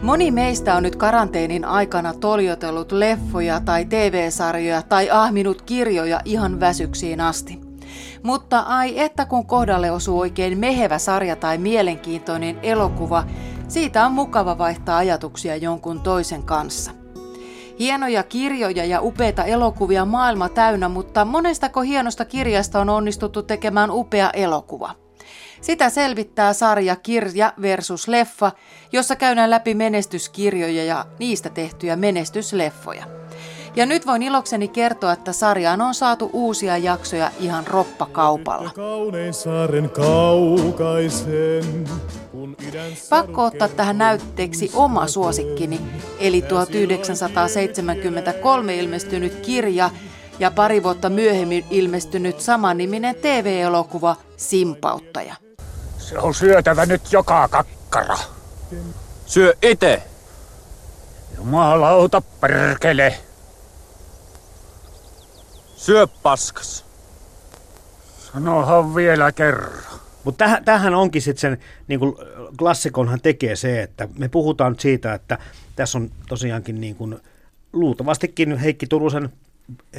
Moni meistä on nyt karanteenin aikana toljotellut leffoja tai TV-sarjoja tai ahminut kirjoja ihan väsyksiin asti. Mutta ai että kun kohdalle osuu oikein mehevä sarja tai mielenkiintoinen elokuva, siitä on mukava vaihtaa ajatuksia jonkun toisen kanssa. Hienoja kirjoja ja upeita elokuvia maailma täynnä, mutta monestako hienosta kirjasta on onnistuttu tekemään upea elokuva? Sitä selvittää sarja Kirja versus leffa, jossa käydään läpi menestyskirjoja ja niistä tehtyjä menestysleffoja. Ja nyt voin ilokseni kertoa, että sarjaan on saatu uusia jaksoja ihan roppakaupalla. Pakko ottaa tähän näytteeksi oma suosikkini, eli 1973 ilmestynyt kirja ja pari vuotta myöhemmin ilmestynyt samaniminen TV-elokuva Simpauttaja. Se on syötävä nyt joka kakkara. Syö ite! Jumalauta perkele. Syö paskas. Sanohan vielä kerran. Mutta täh, tähän onkin sitten sen, niin kuin klassikonhan tekee se, että me puhutaan siitä, että tässä on tosiaankin niin kuin, luultavastikin Heikki Turusen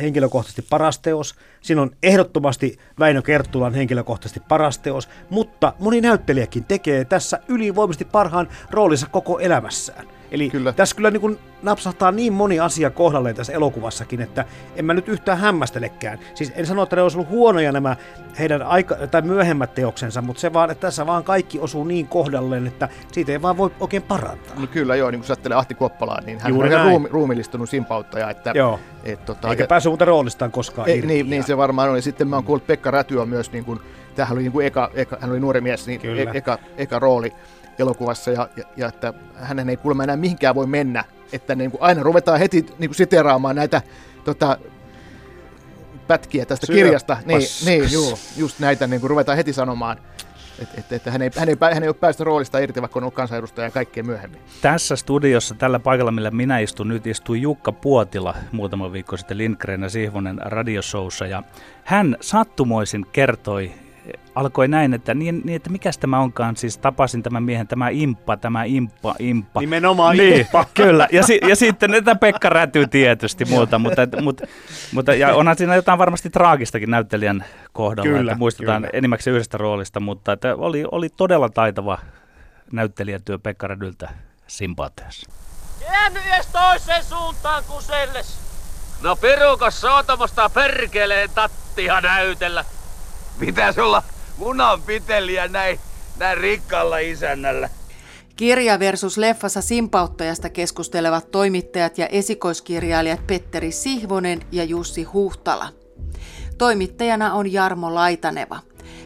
henkilökohtaisesti paras teos. Siinä on ehdottomasti Väinö Kerttulan henkilökohtaisesti paras teos, mutta moni näyttelijäkin tekee tässä ylivoimaisesti parhaan roolinsa koko elämässään. Eli kyllä. tässä kyllä niin kuin napsahtaa niin moni asia kohdalleen tässä elokuvassakin, että en mä nyt yhtään hämmästelekään. Siis en sano, että ne olisi ollut huonoja nämä heidän aika, tai myöhemmät teoksensa, mutta se vaan, että tässä vaan kaikki osuu niin kohdalleen, että siitä ei vaan voi oikein parantaa. No kyllä joo, niin kun sä ajattelee Ahti Kuoppalaa, niin hän Juuri on ihan ruumi, ruumillistunut simpauttaja. Että, joo. Et, tota, Eikä päässyt muuta roolistaan koskaan ei, niin, niin, se varmaan oli. Sitten mä oon kuullut Pekka Rätyä myös, niin kuin, tämähän oli niin kuin eka, eka, hän oli nuori mies, niin e, eka, eka rooli elokuvassa ja, ja, ja että hänen ei kuulemma enää mihinkään voi mennä. Että niin kuin aina ruvetaan heti niin kuin siteraamaan näitä tota, pätkiä tästä Syö kirjasta. Niin, niin juu, just näitä niin kuin ruvetaan heti sanomaan. Että et, et hän, ei, hän, ei, hän ei ole päästä roolista irti, vaikka on ollut kansanedustaja ja kaikkea myöhemmin. Tässä studiossa, tällä paikalla, millä minä istun nyt, istuu Jukka Puotila muutama viikko sitten Lindgren ja Sihvonen radioshowssa. Ja hän sattumoisin kertoi alkoi näin, että, niin, niin, että mikäs tämä onkaan, siis tapasin tämän miehen, tämä imppa, tämä imppa, imppa. Nimenomaan niin, imppa. Kyllä, ja, si, ja sitten että Pekka rätyy tietysti muuta, mutta, mutta, mutta ja onhan siinä jotain varmasti traagistakin näyttelijän kohdalla, kyllä, että muistetaan kyllä. enimmäkseen yhdestä roolista, mutta että oli, oli todella taitava näyttelijätyö Pekka Rädyltä Simpateessa. Käänny edes toiseen suuntaan kuin selles. No perukas sootamosta perkeleen tattia näytellä. Pitäis olla munanpiteliä näin, näin rikkaalla isännällä. Kirja versus leffassa simpauttajasta keskustelevat toimittajat ja esikoiskirjailijat Petteri Sihvonen ja Jussi Huhtala. Toimittajana on Jarmo Laitaneva.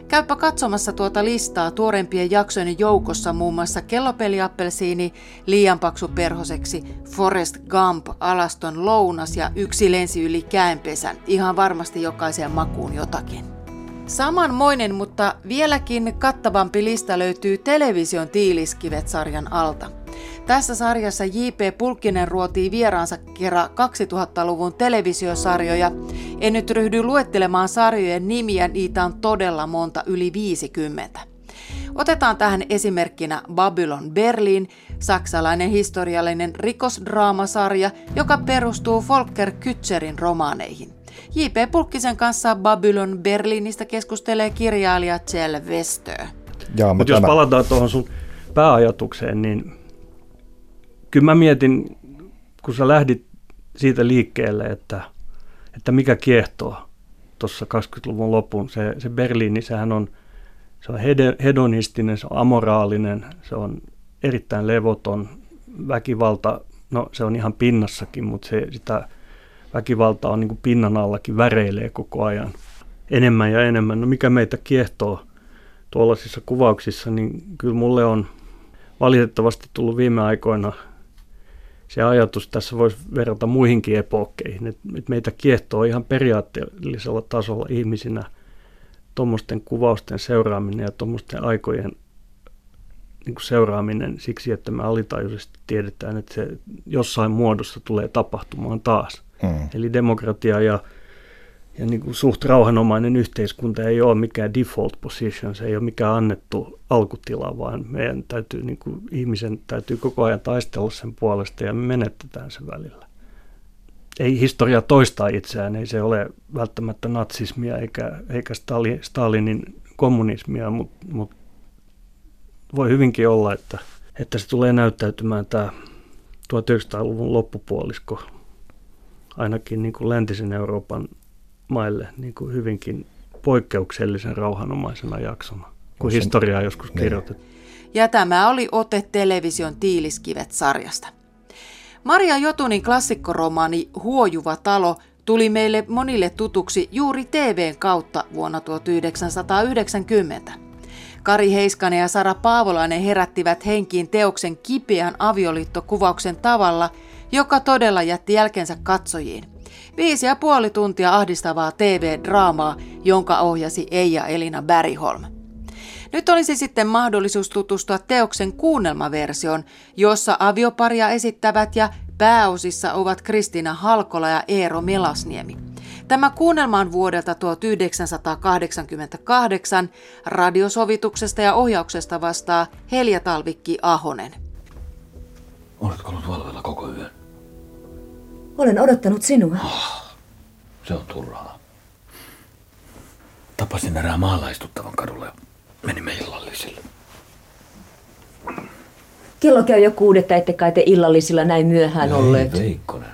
Käypä katsomassa tuota listaa tuorempien jaksojen joukossa muun muassa Kellopeliappelsiini, Liian paksu perhoseksi, Forest Gump, Alaston lounas ja Yksi lensi yli käenpesän. Ihan varmasti jokaiseen makuun jotakin. Samanmoinen, mutta vieläkin kattavampi lista löytyy television Tiiliskivet-sarjan alta. Tässä sarjassa J.P. Pulkkinen ruotii vieraansa kerran 2000-luvun televisiosarjoja. En nyt ryhdy luettelemaan sarjojen nimiä, niitä on todella monta, yli 50. Otetaan tähän esimerkkinä Babylon Berlin, saksalainen historiallinen rikosdraamasarja, joka perustuu Volker Kützerin romaaneihin. J.P. Pulkkisen kanssa Babylon Berliinistä keskustelee kirjailija Kjell Westö. Mutta Mut jos palataan tuohon sun pääajatukseen, niin kyllä mä mietin, kun sä lähdit siitä liikkeelle, että, että mikä kiehtoo tuossa 20-luvun lopun. Se, se Berliini, sehän on, se on hedonistinen, se on amoraalinen, se on erittäin levoton, väkivalta, no se on ihan pinnassakin, mutta se, sitä väkivalta on niin kuin pinnan allakin, väreilee koko ajan enemmän ja enemmän. No mikä meitä kiehtoo tuollaisissa kuvauksissa, niin kyllä mulle on valitettavasti tullut viime aikoina se ajatus, tässä voisi verrata muihinkin epokkeihin, että meitä kiehtoo ihan periaatteellisella tasolla ihmisinä tuommoisten kuvausten seuraaminen ja tuommoisten aikojen niin kuin seuraaminen siksi, että me alitajuisesti tiedetään, että se jossain muodossa tulee tapahtumaan taas. Mm. Eli demokratia ja, ja niin kuin suht rauhanomainen yhteiskunta ei ole mikään default position, se ei ole mikään annettu alkutila, vaan meidän täytyy, niin kuin, ihmisen täytyy koko ajan taistella sen puolesta ja me menetetään sen välillä. Ei historia toista itseään, ei se ole välttämättä natsismia eikä, eikä Stalinin kommunismia, mutta mut voi hyvinkin olla, että, että se tulee näyttäytymään tämä 1900-luvun loppupuolisko ainakin niin kuin läntisen Euroopan maille niin kuin hyvinkin poikkeuksellisen rauhanomaisena jaksona, kun historiaa joskus niin. kirjoitettu. Ja tämä oli ote television Tiiliskivet-sarjasta. Maria Jotunin klassikkoromaani Huojuva talo tuli meille monille tutuksi juuri TVn kautta vuonna 1990. Kari Heiskanen ja Sara Paavolainen herättivät henkiin teoksen kipeän avioliittokuvauksen tavalla, joka todella jätti jälkensä katsojiin. Viisi ja puoli tuntia ahdistavaa TV-draamaa, jonka ohjasi Eija Elina Bergholm. Nyt olisi sitten mahdollisuus tutustua teoksen kuunnelmaversioon, jossa avioparia esittävät ja pääosissa ovat Kristina Halkola ja Eero Melasniemi. Tämä kuunnelma on vuodelta 1988. Radiosovituksesta ja ohjauksesta vastaa Helja Talvikki Ahonen. Oletko ollut valvella koko yön? Olen odottanut sinua. Oh, se on turhaa. Tapasin erää maalaistuttavan kadulla ja menimme illallisille. Kello käy jo kuudetta, ette kai te illallisilla näin myöhään Ei, olleet. Veikkonen.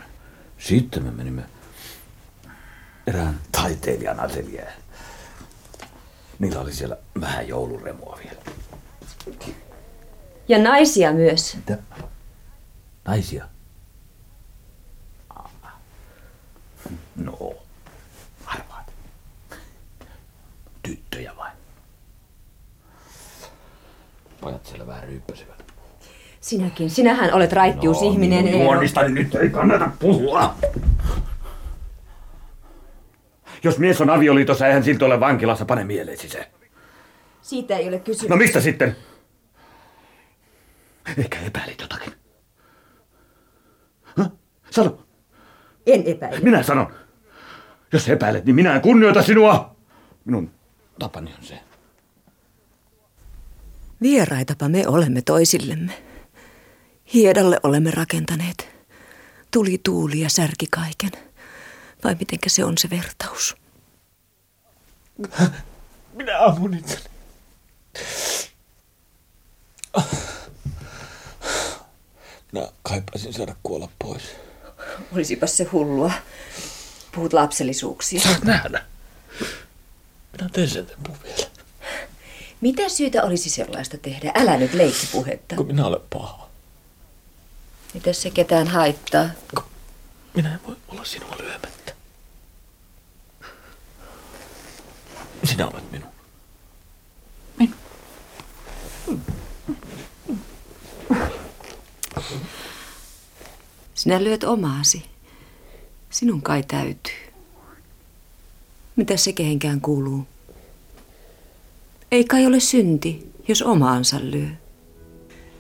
Sitten me menimme erään taiteilijan atelieen. Niillä oli siellä vähän jouluremua vielä. Ja naisia myös. Mitä? Naisia? No, arvaat. Tyttöjä vai? Pojat siellä vähän ryyppäsivät. Sinäkin. Sinähän olet raittiusihminen. No, juonistani nyt ei kannata puhua. Jos mies on avioliitossa, eihän siltä ole vankilassa, pane mieleesi se. Siitä ei ole kysymys. No mistä sitten? Ehkä epäilit jotakin. Huh? Sano. En epäile. Minä sanon. Jos epäilet, niin minä en kunnioita sinua. Minun tapani on se. Vieraitapa me olemme toisillemme. Hiedalle olemme rakentaneet. Tuli tuuli ja särki kaiken. Vai mitenkä se on se vertaus? Minä ammun itseni. Minä kaipaisin saada kuolla pois. Olisipa se hullua. Puhut lapsellisuuksia. Saat nähdä. Minä teen sen tempun vielä. Mitä syytä olisi sellaista tehdä? Älä nyt leikkipuhetta. Kun minä olen paha. Mitä se ketään haittaa? Kun minä en voi olla sinua lyömättä. Sinä olet minun. Minun. Sinä lyöt omaasi. Sinun kai täytyy. Mitä se kehenkään kuuluu? Ei kai ole synti, jos omaansa lyö.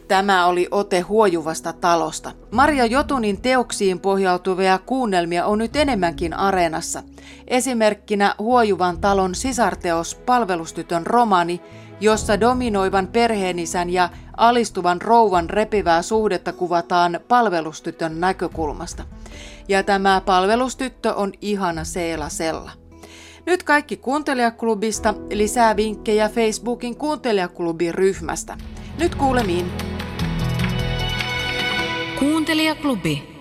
Tämä oli ote huojuvasta talosta. Maria Jotunin teoksiin pohjautuvia kuunnelmia on nyt enemmänkin areenassa. Esimerkkinä huojuvan talon sisarteos Palvelustytön romani, jossa dominoivan perheenisän ja alistuvan rouvan repivää suhdetta kuvataan palvelustytön näkökulmasta. Ja tämä palvelustyttö on ihana Seela Sella. Nyt kaikki kuuntelijaklubista, lisää vinkkejä Facebookin kuuntelijaklubin ryhmästä. Nyt kuulemiin. Kuuntelijaklubi.